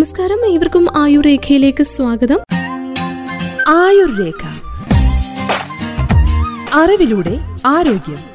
നമസ്കാരം. ഇവർക്കും ആയുർ രേഖയിലേക്ക് സ്വാഗതം. ആയുർ രേഖ അറിവിലൂടെ ആരോഗ്യം.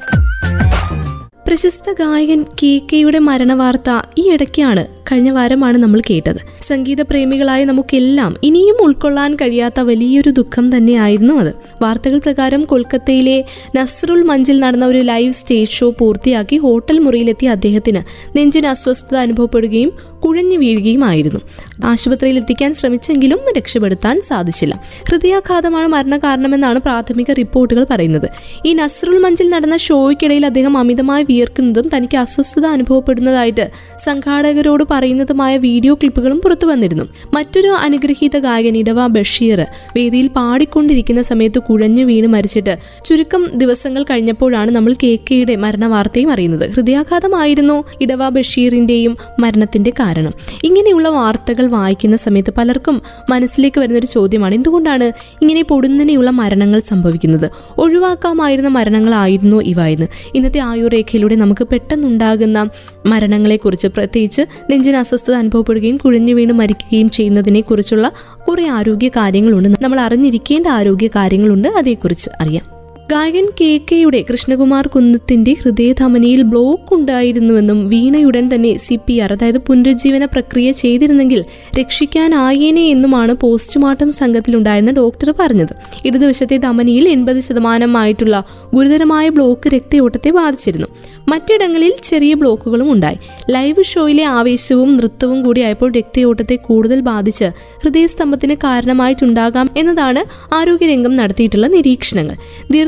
പ്രശസ്ത ഗായകൻ കെ കെയുടെ മരണവാർത്ത ഈ ഇടയ്ക്കാണ് കഴിഞ്ഞ വാരമാണ് നമ്മൾ കേട്ടത്. സംഗീത പ്രേമികളായ നമുക്കെല്ലാം ഇനിയും ഉൾക്കൊള്ളാൻ കഴിയാത്ത വലിയൊരു ദുഃഖം തന്നെയായിരുന്നു അത്. വാർത്തകൾ പ്രകാരം കൊൽക്കത്തയിലെ നസ്രുൽ മഞ്ചിൽ നടന്ന ഒരു ലൈവ് സ്റ്റേജ് ഷോ പൂർത്തിയാക്കി ഹോട്ടൽ മുറിയിലെത്തിയ അദ്ദേഹത്തിന് നെഞ്ചിന് അസ്വസ്ഥത അനുഭവപ്പെടുകയും കുഴഞ്ഞു വീഴുകയുമായിരുന്നു. ആശുപത്രിയിൽ എത്തിക്കാൻ ശ്രമിച്ചെങ്കിലും രക്ഷപ്പെടുത്താൻ സാധിച്ചില്ല. ഹൃദയാഘാതമാണ് മരണകാരണമെന്നാണ് പ്രാഥമിക റിപ്പോർട്ടുകൾ പറയുന്നത്. ഈ നസ്രുൽ മഞ്ചിൽ നടന്ന ഷോയ്ക്കിടയിൽ അദ്ദേഹം അമിതമായി വിയർക്കുന്നതും തനിക്ക് അസ്വസ്ഥത അനുഭവപ്പെടുന്നതായിട്ട് സംഘാടകരോട് പറയുന്നതുമായ വീഡിയോ ക്ലിപ്പുകളും പുറത്തു വന്നിരുന്നു. മറ്റൊരു അനുഗ്രഹീത ഗായകൻ ഇടവ ബഷീർ വേദിയിൽ പാടിക്കൊണ്ടിരിക്കുന്ന സമയത്ത് കുഴഞ്ഞു വീണ് മരിച്ചിട്ട് ചുരുക്കം ദിവസങ്ങൾ കഴിഞ്ഞപ്പോഴാണ് നമ്മൾ കെ കെയുടെ മരണവാർത്തയും അറിയുന്നത്. ഹൃദയാഘാതമായിരുന്നു ഇടവ ബഷീറിന്റെയും മരണത്തിന്റെ കാരണം. ഇങ്ങനെയുള്ള വാർത്തകൾ വായിക്കുന്ന സമയത്ത് പലർക്കും മനസ്സിലേക്ക് വരുന്നൊരു ചോദ്യമാണ്. എന്തുകൊണ്ടാണ് ഇങ്ങനെ പൊടുന്നനെയുള്ള മരണങ്ങൾ സംഭവിക്കുന്നത്? ഒഴിവാക്കാമായിരുന്ന മരണങ്ങളായിരുന്നു ഇവ ഇന്നത്തെ ആയുർരേഖയിലൂടെ നമുക്ക് പെട്ടെന്നുണ്ടാകുന്ന മരണങ്ങളെക്കുറിച്ച് പ്രത്യേകിച്ച് നെഞ്ചിന് അസ്വസ്ഥത അനുഭവപ്പെടുകയും കുഴഞ്ഞു വീണ് മരിക്കുകയും ചെയ്യുന്നതിനെക്കുറിച്ചുള്ള കുറേ കുറെ ആരോഗ്യ കാര്യങ്ങളുണ്ട്. നമ്മൾ അറിഞ്ഞിരിക്കേണ്ട ആരോഗ്യ കാര്യങ്ങളുണ്ട്. അതേക്കുറിച്ച് അറിയാം. ഗായകൻ കെ കെയുടെ കൃഷ്ണകുമാർ കുന്നത്തിന്റെ ഹൃദയധമനിയിൽ ബ്ലോക്ക് ഉണ്ടായിരുന്നുവെന്നും വീണയുടൻ തന്നെ സി പി ആർ അതായത് പുനരുജ്ജീവന പ്രക്രിയ ചെയ്തിരുന്നെങ്കിൽ രക്ഷിക്കാനായേനെ എന്നുമാണ് പോസ്റ്റ്മോർട്ടം സംഘത്തിലുണ്ടായിരുന്ന ഡോക്ടർ പറഞ്ഞത്. ഇടതുവശത്തെ ധമനിയിൽ എൺപത് ശതമാനമായിട്ടുള്ള ഗുരുതരമായ ബ്ലോക്ക് രക്തയോട്ടത്തെ ബാധിച്ചിരുന്നു. മറ്റിടങ്ങളിൽ ചെറിയ ബ്ലോക്കുകളും ഉണ്ടായി. ലൈവ് ഷോയിലെ ആവേശവും നൃത്തവും കൂടിയായപ്പോൾ രക്തയോട്ടത്തെ കൂടുതൽ ബാധിച്ച് ഹൃദയസ്തംഭത്തിന് കാരണമായിട്ടുണ്ടാകാം എന്നതാണ് ആരോഗ്യരംഗം നടത്തിയിട്ടുള്ള നിരീക്ഷണങ്ങൾ.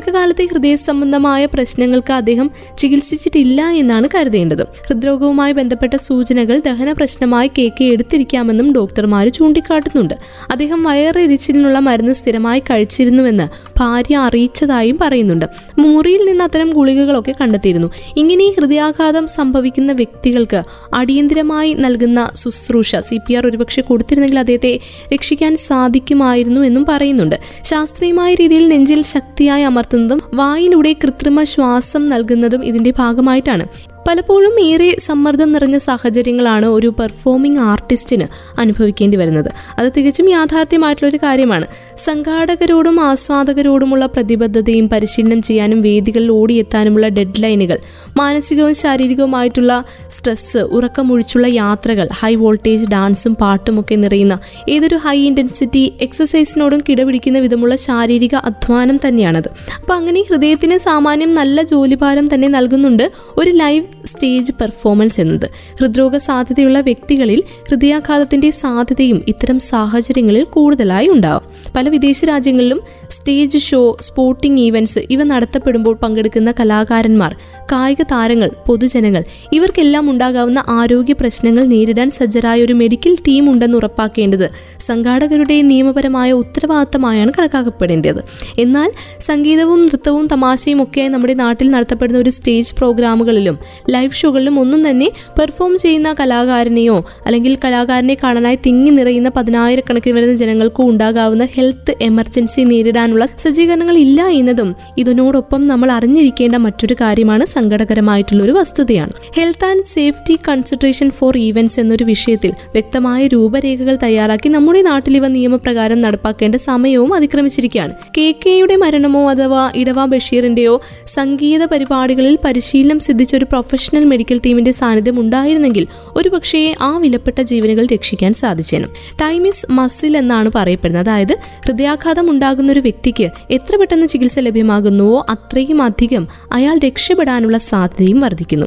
ദീർഘകാലത്തെ ഹൃദയ സംബന്ധമായ പ്രശ്നങ്ങൾക്ക് അദ്ദേഹം ചികിത്സിച്ചിട്ടില്ല എന്നാണ് കരുതേണ്ടത്. ഹൃദ്രോഗവുമായി ബന്ധപ്പെട്ട സൂചനകൾ ദഹന പ്രശ്നമായി കേക്ക് എടുത്തിരിക്കാമെന്നും ഡോക്ടർമാർ ചൂണ്ടിക്കാട്ടുന്നുണ്ട്. അദ്ദേഹം വയറെരിച്ചിലിനുള്ള മരുന്ന് സ്ഥിരമായി കഴിച്ചിരുന്നുവെന്ന് ഭാര്യ അറിയിച്ചതായും പറയുന്നുണ്ട്. മുറിയിൽ നിന്ന് അത്തരം ഗുളികകളൊക്കെ കണ്ടെത്തിയിരുന്നു. ഇങ്ങനെ ഹൃദയാഘാതം സംഭവിക്കുന്ന വ്യക്തികൾക്ക് അടിയന്തിരമായി നൽകുന്ന ശുശ്രൂഷ സി പി ആർ ഒരുപക്ഷെ കൊടുത്തിരുന്നെങ്കിൽ അദ്ദേഹത്തെ രക്ഷിക്കാൻ സാധിക്കുമായിരുന്നു എന്നും പറയുന്നുണ്ട്. ശാസ്ത്രീയമായ രീതിയിൽ നെഞ്ചിൽ ശക്തിയായി അമർത്തുന്നതും വായിലൂടെ കൃത്രിമ ശ്വാസം നൽകുന്നതും ഇതിന്റെ ഭാഗമായിട്ടാണ്. പലപ്പോഴും ഏറെ സമ്മർദ്ദം നിറഞ്ഞ സാഹചര്യങ്ങളാണ് ഒരു പെർഫോമിംഗ് ആർട്ടിസ്റ്റിന് അനുഭവിക്കേണ്ടി വരുന്നത്. അത് തികച്ചും യാഥാർത്ഥ്യമായിട്ടുള്ളൊരു കാര്യമാണ്. സംഘാടകരോടും ആസ്വാദകരോടുമുള്ള പ്രതിബദ്ധതയും പരിശീലനം ചെയ്യാനും വേദികളിൽ ഓടിയെത്താനുമുള്ള ഡെഡ് ലൈനുകൾ മാനസികവും ശാരീരികവുമായിട്ടുള്ള സ്ട്രെസ് ഉറക്കമൊഴിച്ചുള്ള യാത്രകൾ ഹൈ വോൾട്ടേജ് ഡാൻസും പാട്ടുമൊക്കെ നിറയുന്ന ഏതൊരു ഹൈ ഇന്റൻസിറ്റി എക്സസൈസിനോടും കിടപിടിക്കുന്ന വിധമുള്ള ശാരീരിക അധ്വാനം തന്നെയാണത്. അപ്പം അങ്ങനെ ഹൃദയത്തിന് സാമാന്യം നല്ല ജോലിഭാരം തന്നെ നൽകുന്നുണ്ട്. ഒരു ലൈവ് സ്റ്റേജ് പെർഫോമൻസ് എന്നത്. ഹൃദ്രോഗ സാധ്യതയുള്ള വ്യക്തികളിൽ ഹൃദയാഘാതത്തിന്റെ സാധ്യതയും ഇത്തരം സാഹചര്യങ്ങളിൽ കൂടുതലായി ഉണ്ടാവും. പല വിദേശ രാജ്യങ്ങളിലും സ്റ്റേജ് ഷോ സ്പോർട്ടിംഗ് ഈവൻസ് ഇവ നടത്തപ്പെടുമ്പോൾ പങ്കെടുക്കുന്ന കലാകാരന്മാർ കായിക താരങ്ങൾ പൊതുജനങ്ങൾ ഇവർക്കെല്ലാം ഉണ്ടാകാവുന്ന ആരോഗ്യ പ്രശ്നങ്ങൾ നേരിടാൻ സജ്ജരായ ഒരു മെഡിക്കൽ ടീം ഉണ്ടെന്ന് ഉറപ്പാക്കേണ്ടത് സംഘാടകരുടെ നിയമപരമായ ഉത്തരവാദിത്തമായാണ് കണക്കാക്കപ്പെടേണ്ടത്. എന്നാൽ സംഗീതവും നൃത്തവും തമാശയും ഒക്കെ നമ്മുടെ നാട്ടിൽ നടത്തപ്പെടുന്ന ഒരു സ്റ്റേജ് പ്രോഗ്രാമുകളിലും ലൈവ് ഷോകളിലും ഒന്നും തന്നെ പെർഫോം ചെയ്യുന്ന കലാകാരനെയോ അല്ലെങ്കിൽ കലാകാരനെ കാണാനായി തിങ്ങി നിറയുന്ന പതിനായിരക്കണക്കിന് വരുന്ന ജനങ്ങൾക്കും ഉണ്ടാകാവുന്ന ഹെൽത്ത് എമർജൻസി നേരിടാനുള്ള സജ്ജീകരണങ്ങൾ ഇല്ല എന്നതും ഇതിനോടൊപ്പം നമ്മൾ അറിഞ്ഞിരിക്കേണ്ട മറ്റൊരു കാര്യമാണ് സങ്കടകരമായിട്ടുള്ള ഒരു വസ്തുതയാണ്. Health and safety consideration for events എന്നൊരു വിഷയത്തിൽ വ്യക്തമായ രൂപരേഖകൾ തയ്യാറാക്കി നമ്മുടെ നാട്ടിൽ ഇവ നിയമപ്രകാരം നടപ്പാക്കേണ്ട സമയവും അതിക്രമിച്ചിരിക്കുകയാണ്. കെ കെയുടെ മരണമോ അഥവാ ഇടവ ബഷീറിന്റെയോ സംഗീത പരിപാടികളിൽ പരിശീലനം സിദ്ധിച്ച ഒരു പ്രൊഫഷണൽ മെഡിക്കൽ ടീമിന്റെ സാന്നിധ്യം ഉണ്ടായിരുന്നെങ്കിൽ ഒരുപക്ഷേ ആ വിലപ്പെട്ട ജീവനുകൾ രക്ഷിക്കാൻ സാധിച്ചേനും. ടൈം ഇസ് മസിൽ എന്നാണ് പറയപ്പെടുന്നത്. അതായത് ഹൃദയാഘാതം ഉണ്ടാകുന്ന ഒരു വ്യക്തിക്ക് എത്ര പെട്ടെന്ന് ചികിത്സ ലഭ്യമാകുന്നുവോ അത്രയും അധികം അയാൾ രക്ഷപ്പെടാനുള്ള സാധ്യതയും വർദ്ധിക്കുന്നു.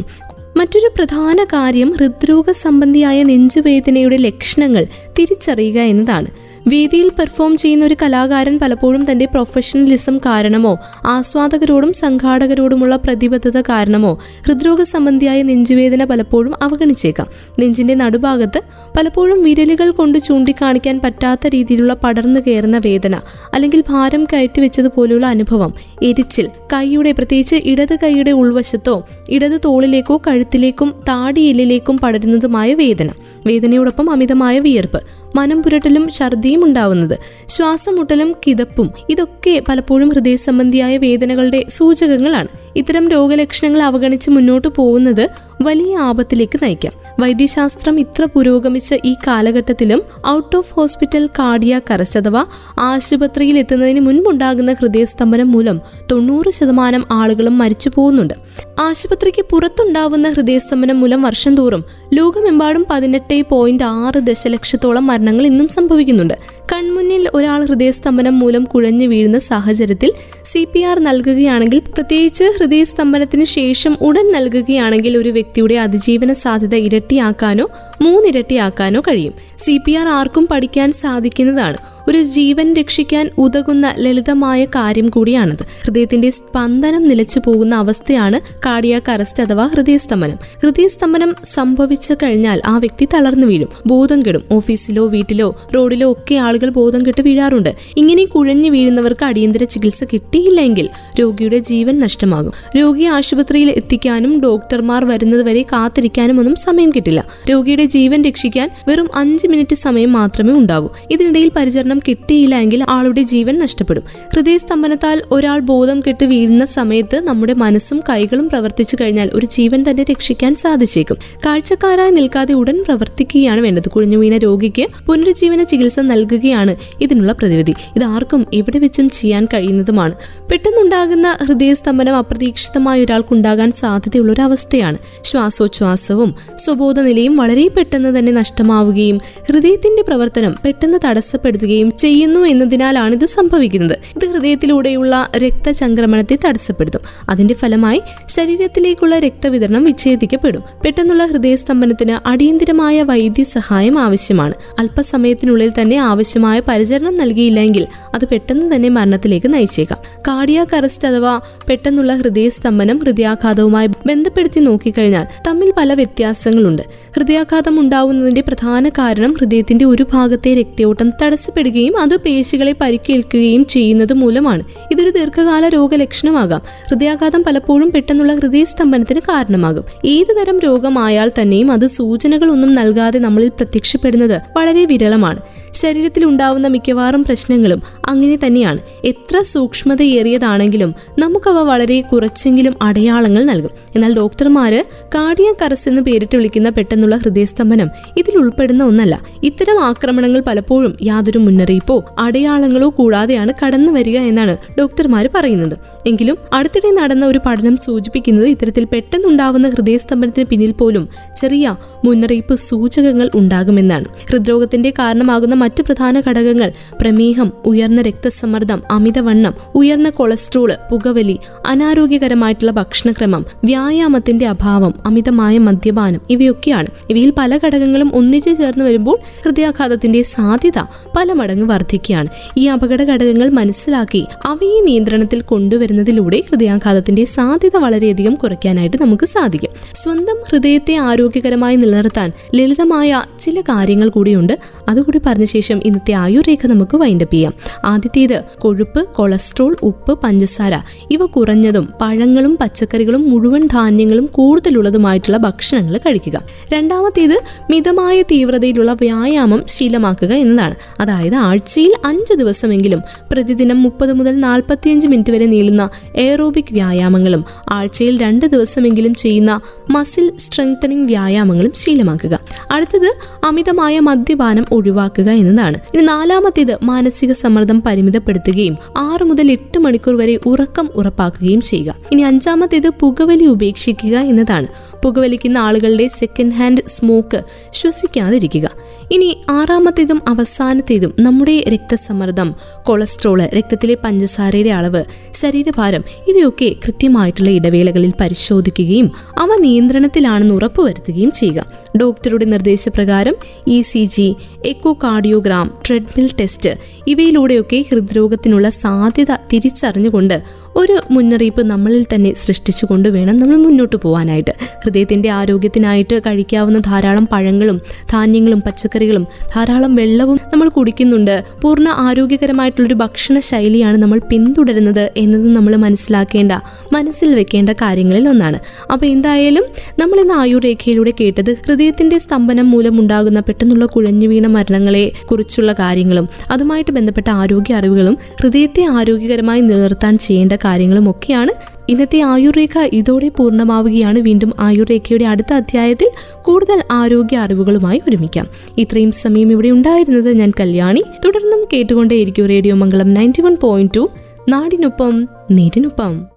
മറ്റൊരു പ്രധാന കാര്യം ഹൃദ്രോഗ സംബന്ധിയായ നെഞ്ചുവേദനയുടെ ലക്ഷണങ്ങൾ തിരിച്ചറിയുക എന്നതാണ്. വേദിയിൽ പെർഫോം ചെയ്യുന്ന ഒരു കലാകാരൻ പലപ്പോഴും തന്റെ പ്രൊഫഷണലിസം കാരണമോ ആസ്വാദകരോടും സംഘാടകരോടുമുള്ള പ്രതിബദ്ധത കാരണമോ ഹൃദ്രോഗ സംബന്ധിയായ നെഞ്ചുവേദന പലപ്പോഴും അവഗണിച്ചേക്കാം. നെഞ്ചിന്റെ നടുഭാഗത്ത് പലപ്പോഴും വിരലുകൾ കൊണ്ട് ചൂണ്ടിക്കാണിക്കാൻ പറ്റാത്ത രീതിയിലുള്ള പടർന്നു കയറുന്ന വേദന അല്ലെങ്കിൽ ഭാരം കയറ്റിവെച്ചതുപോലെയുള്ള അനുഭവം എരിച്ചിൽ കൈയുടെ പ്രത്യേകിച്ച് ഇടത് കൈയുടെ ഉൾവശത്തോ ഇടത് തോളിലേക്കോ കഴുത്തിലേക്കും താടിയെല്ലിലേക്കും പടരുന്നതുമായ വേദന. വേദനയോടൊപ്പം അമിതമായ വിയർപ്പ് മനം പുരട്ടലും ഛർദിയും ഉണ്ടാവുന്നത് ശ്വാസമുട്ടലും കിതപ്പും ഇതൊക്കെ പലപ്പോഴും ഹൃദയ സംബന്ധിയായ വേദനകളുടെ സൂചകങ്ങളാണ്. ഇത്തരം രോഗലക്ഷണങ്ങൾ അവഗണിച്ച് മുന്നോട്ട് പോകുന്നത് വലിയ ആപത്തിലേക്ക് നയിക്കാം. വൈദ്യശാസ്ത്രം ഇത്ര പുരോഗമിച്ച ഈ കാലഘട്ടത്തിലും out of hospital cardiac arrest അഥവാ ആശുപത്രിയിൽ എത്തുന്നതിന് മുൻപുണ്ടാകുന്ന ഹൃദയസ്തംഭനം മൂലം തൊണ്ണൂറ് ശതമാനം ആളുകളും മരിച്ചു പോകുന്നുണ്ട്. ആശുപത്രിക്ക് പുറത്തുണ്ടാവുന്ന ഹൃദയസ്തംഭനം മൂലം വർഷം തോറും ലോകമെമ്പാടും പതിനെട്ട് പോയിന്റ് ആറ് ദശലക്ഷത്തോളം മരണങ്ങൾ ഇന്നും സംഭവിക്കുന്നുണ്ട്. കൺമുന്നിൽ ഒരാൾ ഹൃദയസ്തംഭനം മൂലം കുഴഞ്ഞു വീഴുന്ന സാഹചര്യത്തിൽ സി പി ആർ നൽകുകയാണെങ്കിൽ പ്രത്യേകിച്ച് ഹൃദയസ്തംഭനത്തിന് ശേഷം ഉടൻ നൽകുകയാണെങ്കിൽ ഒരു വ്യക്തിയുടെ അതിജീവന സാധ്യത ഇരട്ടിയാക്കാനോ മൂന്നിരട്ടിയാക്കാനോ കഴിയും. സി പി ആർ ആർക്കും പഠിക്കാൻ സാധിക്കുന്നതാണ്. ഒരു ജീവൻ രക്ഷിക്കാൻ ഉതകുന്ന ലളിതമായ കാര്യം കൂടിയാണത്. ഹൃദയത്തിന്റെ സ്പന്ദനം നിലച്ചു പോകുന്ന അവസ്ഥയാണ് കാർഡിയാക് അറസ്റ്റ് അഥവാ ഹൃദയസ്തംഭനം. ഹൃദയസ്തംഭനം സംഭവിച്ചു കഴിഞ്ഞാൽ ആ വ്യക്തി തളർന്നു വീഴും. ബോധം കെടും. ഓഫീസിലോ വീട്ടിലോ റോഡിലോ ഒക്കെ ആളുകൾ ബോധം കെട്ട് വീഴാറുണ്ട്. ഇങ്ങനെ കുഴഞ്ഞു വീഴുന്നവർക്ക് അടിയന്തര ചികിത്സ കിട്ടിയില്ലെങ്കിൽ രോഗിയുടെ ജീവൻ നഷ്ടമാകും. രോഗിയെ ആശുപത്രിയിൽ എത്തിക്കാനും ഡോക്ടർമാർ വരുന്നതുവരെ കാത്തിരിക്കാനും ഒന്നും സമയം കിട്ടില്ല. രോഗിയുടെ ജീവൻ രക്ഷിക്കാൻ വെറും അഞ്ച് മിനിറ്റ് സമയം മാത്രമേ ഉണ്ടാവൂ. ഇതിനിടയിൽ പരിചരണം പരിചരണം കിട്ടിയില്ല എങ്കിൽ ആളുടെ ജീവൻ നഷ്ടപ്പെടും. ഹൃദയസ്തംഭനത്താൽ ഒരാൾ ബോധം കെട്ട് വീഴുന്ന സമയത്ത് നമ്മുടെ മനസ്സും കൈകളും പ്രവർത്തിച്ചു കഴിഞ്ഞാൽ ഒരു ജീവൻ തന്നെ രക്ഷിക്കാൻ സാധിച്ചേക്കും. കാഴ്ചക്കാരായി നിൽക്കാതെ ഉടൻ പ്രവർത്തിക്കുകയാണ് വേണ്ടത്. കുഴിഞ്ഞു വീണ രോഗിക്ക് പുനരുജ്ജീവന ചികിത്സ നൽകുകയാണ് ഇതിനുള്ള പ്രതിവിധി. ഇത് ആർക്കും എവിടെ വെച്ചും ചെയ്യാൻ കഴിയുന്നതുമാണ്. പെട്ടെന്നുണ്ടാകുന്ന ഹൃദയസ്തംഭനം അപ്രതീക്ഷിതമായ ഒരാൾക്കുണ്ടാകാൻ സാധ്യതയുള്ള ഒരു അവസ്ഥയാണ്. ശ്വാസോച്ഛ്വാസവും സ്വബോധനിലയും വളരെ പെട്ടെന്ന് തന്നെ നഷ്ടമാവുകയും ഹൃദയത്തിന്റെ പ്രവർത്തനം പെട്ടെന്ന് തടസ്സപ്പെടുത്തുകയും ചെയ്യുകയും ചെയ്യുന്നു എന്നതിനാലാണ് ഇത് സംഭവിക്കുന്നത്. ഇത് ഹൃദയത്തിലൂടെയുള്ള രക്തചംക്രമണത്തെ തടസ്സപ്പെടുത്തും. അതിന്റെ ഫലമായി ശരീരത്തിലേക്കുള്ള രക്തവിതരണം വിച്ഛേദിക്കപ്പെടും. പെട്ടെന്നുള്ള ഹൃദയസ്തംഭനത്തിന് അടിയന്തിരമായ വൈദ്യസഹായം ആവശ്യമാണ്. അല്പസമയത്തിനുള്ളിൽ തന്നെ ആവശ്യമായ പരിചരണം നൽകിയില്ലെങ്കിൽ അത് പെട്ടെന്ന് തന്നെ മരണത്തിലേക്ക് നയിച്ചേക്കാം. കാർഡിയാക് അറസ്റ്റ് അഥവാ പെട്ടെന്നുള്ള ഹൃദയസ്തംഭനം ഹൃദയാഘാതവുമായി ബന്ധപ്പെടുത്തി നോക്കിക്കഴിഞ്ഞാൽ തമ്മിൽ പല വ്യത്യാസങ്ങളുണ്ട്. ഹൃദയാഘാതം ഉണ്ടാവുന്നതിന്റെ പ്രധാന കാരണം ഹൃദയത്തിന്റെ ഒരു ഭാഗത്തെ രക്തയോട്ടം തടസ്സപ്പെടുക വരികയും അത് പേശികളെ പരിക്കേൽക്കുകയും ചെയ്യുന്നത് മൂലമാണ്. ഇതൊരു ദീർഘകാല രോഗലക്ഷണമാകാം. ഹൃദയാഘാതം പലപ്പോഴും പെട്ടെന്നുള്ള ഹൃദയസ്തംഭനത്തിന് കാരണമാകും. ഏത് തരം രോഗമായാൽ തന്നെയും അത് സൂചനകളൊന്നും നൽകാതെ നമ്മളിൽ പ്രത്യക്ഷപ്പെടുന്നത് വളരെ വിരളമാണ്. ശരീരത്തിൽ ഉണ്ടാവുന്ന മിക്കവാറും പ്രശ്നങ്ങളും അങ്ങനെ തന്നെയാണ്. എത്ര സൂക്ഷ്മതയേറിയതാണെങ്കിലും നമുക്കവ വളരെ കുറച്ചെങ്കിലും അടയാളങ്ങൾ നൽകും. എന്നാൽ ഡോക്ടർമാര് കാടിയ കറസ് എന്ന് പേരിട്ട് വിളിക്കുന്ന പെട്ടെന്നുള്ള ഹൃദയസ്തംഭനം ഇതിൽ ഉൾപ്പെടുന്ന ഒന്നല്ല. ഇത്തരം ആക്രമണങ്ങൾ പലപ്പോഴും യാതൊരു മുന്നറിയിപ്പോ അടയാളങ്ങളോ കൂടാതെയാണ് കടന്നു വരിക എന്നാണ് ഡോക്ടർമാർ പറയുന്നത്. എങ്കിലും അടുത്തിടെ നടന്ന ഒരു പഠനം സൂചിപ്പിക്കുന്നത് ഇത്തരത്തിൽ പെട്ടെന്നുണ്ടാവുന്ന ഹൃദയസ്തംഭനത്തിന് പിന്നിൽ പോലും ചെറിയ മുന്നറിയിപ്പ് സൂചകങ്ങൾ ഉണ്ടാകുമെന്നാണ്. ഹൃദ്രോഗത്തിന്റെ കാരണമാകുന്ന മറ്റ് പ്രധാന ഘടകങ്ങൾ പ്രമേഹം ഉയർന്ന രക്തസമ്മർദ്ദം അമിതവണ്ണം ഉയർന്ന കൊളസ്ട്രോൾ പുകവലി അനാരോഗ്യകരമായിട്ടുള്ള ഭക്ഷണക്രമം വ്യായാമത്തിന്റെ അഭാവം അമിതമായ മദ്യപാനം ഇവയൊക്കെയാണ്. ഇവയിൽ പല ഘടകങ്ങളും ഒന്നിച്ചു ചേർന്ന് വരുമ്പോൾ ഹൃദയാഘാതത്തിന്റെ സാധ്യത പല മടങ്ങ് വർദ്ധിക്കുകയാണ്. ഈ അപകട ഘടകങ്ങൾ മനസ്സിലാക്കി അവയെ നിയന്ത്രണത്തിൽ കൊണ്ടുവരുന്നതിലൂടെ ഹൃദയാഘാതത്തിന്റെ സാധ്യത വളരെയധികം കുറയ്ക്കാനായിട്ട് നമുക്ക് സാധിക്കും. സ്വന്തം ഹൃദയത്തെ ആരോഗ്യകരമായി നിലനിർത്താൻ ലളിതമായ ചില കാര്യങ്ങൾ കൂടിയുണ്ട്. അതുകൂടി പറഞ്ഞ ശേഷം ഇന്നത്തെ ആയുർരേഖ നമുക്ക് വൈൻഡപ്പ് ചെയ്യാം. ആദ്യത്തേത് കൊഴുപ്പ് കൊളസ്ട്രോൾ ഉപ്പ് പഞ്ചസാര. ഇവ കുറഞ്ഞതും പഴങ്ങളും പച്ചക്കറികളും മുഴുവൻ ധാന്യങ്ങളും കൂടുതലുള്ളതുമായിട്ടുള്ള ഭക്ഷണങ്ങൾ കഴിക്കുക. രണ്ടാമത്തേത് മിതമായ തീവ്രതയിലുള്ള വ്യായാമം ശീലമാക്കുക എന്നതാണ്. അതായത് ആഴ്ചയിൽ അഞ്ച് ദിവസമെങ്കിലും പ്രതിദിനം മുപ്പത് മുതൽ നാൽപ്പത്തിയഞ്ച് മിനിറ്റ് വരെ നീളുന്ന എയറോബിക് വ്യായാമങ്ങളും ആഴ്ചയിൽ രണ്ട് ദിവസമെങ്കിലും ചെയ്യുന്ന മസിൽ സ്ട്രെങ്തനിങ് വ്യായാമങ്ങളും ശീലമാക്കുക. അടുത്തത് അമിതമായ മദ്യപാനം ഒഴിവാക്കുക എന്നതാണ്. ഇനി നാലാമത്തേത് മാനസിക സമ്മർദ്ദം പരിമിതപ്പെടുത്തുകയും ആറ് മുതൽ എട്ട് മണിക്കൂർ വരെ ഉറക്കം ഉറപ്പാക്കുകയും ചെയ്യുക. ഇനി അഞ്ചാമത്തേത് പുകവലി ഉപേക്ഷിക്കുക എന്നതാണ്. പുകവലിക്കുന്ന ആളുകളുടെ സെക്കൻഡ് ഹാൻഡ് സ്മോക്ക് ശ്വസിക്കാതിരിക്കുക. ഇനി ആറാമത്തേതും അവസാനത്തേതും നമ്മുടെ രക്തസമ്മർദ്ദം കൊളസ്ട്രോൾ രക്തത്തിലെ പഞ്ചസാരയുടെ അളവ് ശരീരഭാരം ഇവയൊക്കെ കൃത്യമായിട്ടുള്ള ഇടവേളകളിൽ പരിശോധിക്കുകയും അവ നിയന്ത്രണത്തിലാണെന്ന് ഉറപ്പുവരുത്തുകയും ചെയ്യുക. ഡോക്ടറുടെ നിർദ്ദേശപ്രകാരം E C G echocardiogram treadmill test ഇവയിലൂടെയൊക്കെ ഹൃദ്രോഗത്തിനുള്ള സാധ്യത തിരിച്ചറിഞ്ഞുകൊണ്ട് ഒരു മുന്നറിയിപ്പ് നമ്മളിൽ തന്നെ സൃഷ്ടിച്ചുകൊണ്ട് വേണം നമ്മൾ മുന്നോട്ട് പോകാനായിട്ട് ഹൃദയത്തിന്റെ ആരോഗ്യത്തിനായിട്ട് കഴിക്കാവുന്ന ധാരാളം പഴങ്ങളും ധാന്യങ്ങളും പച്ചക്കറികളും ധാരാളം വെള്ളവും നമ്മൾ കുടിക്കുന്നുണ്ട്. പൂർണ ആരോഗ്യകരമായിട്ടുള്ളൊരു ഭക്ഷണ ശൈലിയാണ് നമ്മൾ പിന്തുടരുന്നത് എന്നത് നമ്മൾ മനസ്സിലാക്കേണ്ട മനസ്സിൽ വെക്കേണ്ട കാര്യങ്ങളിൽ ഒന്നാണ്. അപ്പോൾ എന്തായാലും നമ്മൾ ഇന്ന് ആയുർരേഖയിലൂടെ കേട്ടത് ഹൃദയ ഹൃദയത്തിന്റെ സ്തംഭനം മൂലമുണ്ടാകുന്ന പെട്ടെന്നുള്ള കുഴഞ്ഞു വീണ മരണങ്ങളെ കുറിച്ചുള്ള കാര്യങ്ങളും അതുമായിട്ട് ബന്ധപ്പെട്ട ആരോഗ്യ അറിവുകളും ഹൃദയത്തെ ആരോഗ്യകരമായി നിലനിർത്താൻ ചെയ്യേണ്ട കാര്യങ്ങളും ഒക്കെയാണ്. ഇന്നത്തെ ആയുർരേഖ ഇതോടെ പൂർണമാവുകയാണ്. വീണ്ടും ആയുർരേഖയുടെ അടുത്ത അധ്യായത്തിൽ കൂടുതൽ ആരോഗ്യ അറിവുകളുമായി ഒരുമിക്കാം. ഇത്രയും സമയം ഇവിടെ ഉണ്ടായിരുന്നത് ഞാൻ കല്യാണി. തുടർന്നും കേട്ടുകൊണ്ടേയിരിക്കും radio Mangalam ninety one point two. നാടിനൊപ്പം നേരിനൊപ്പം.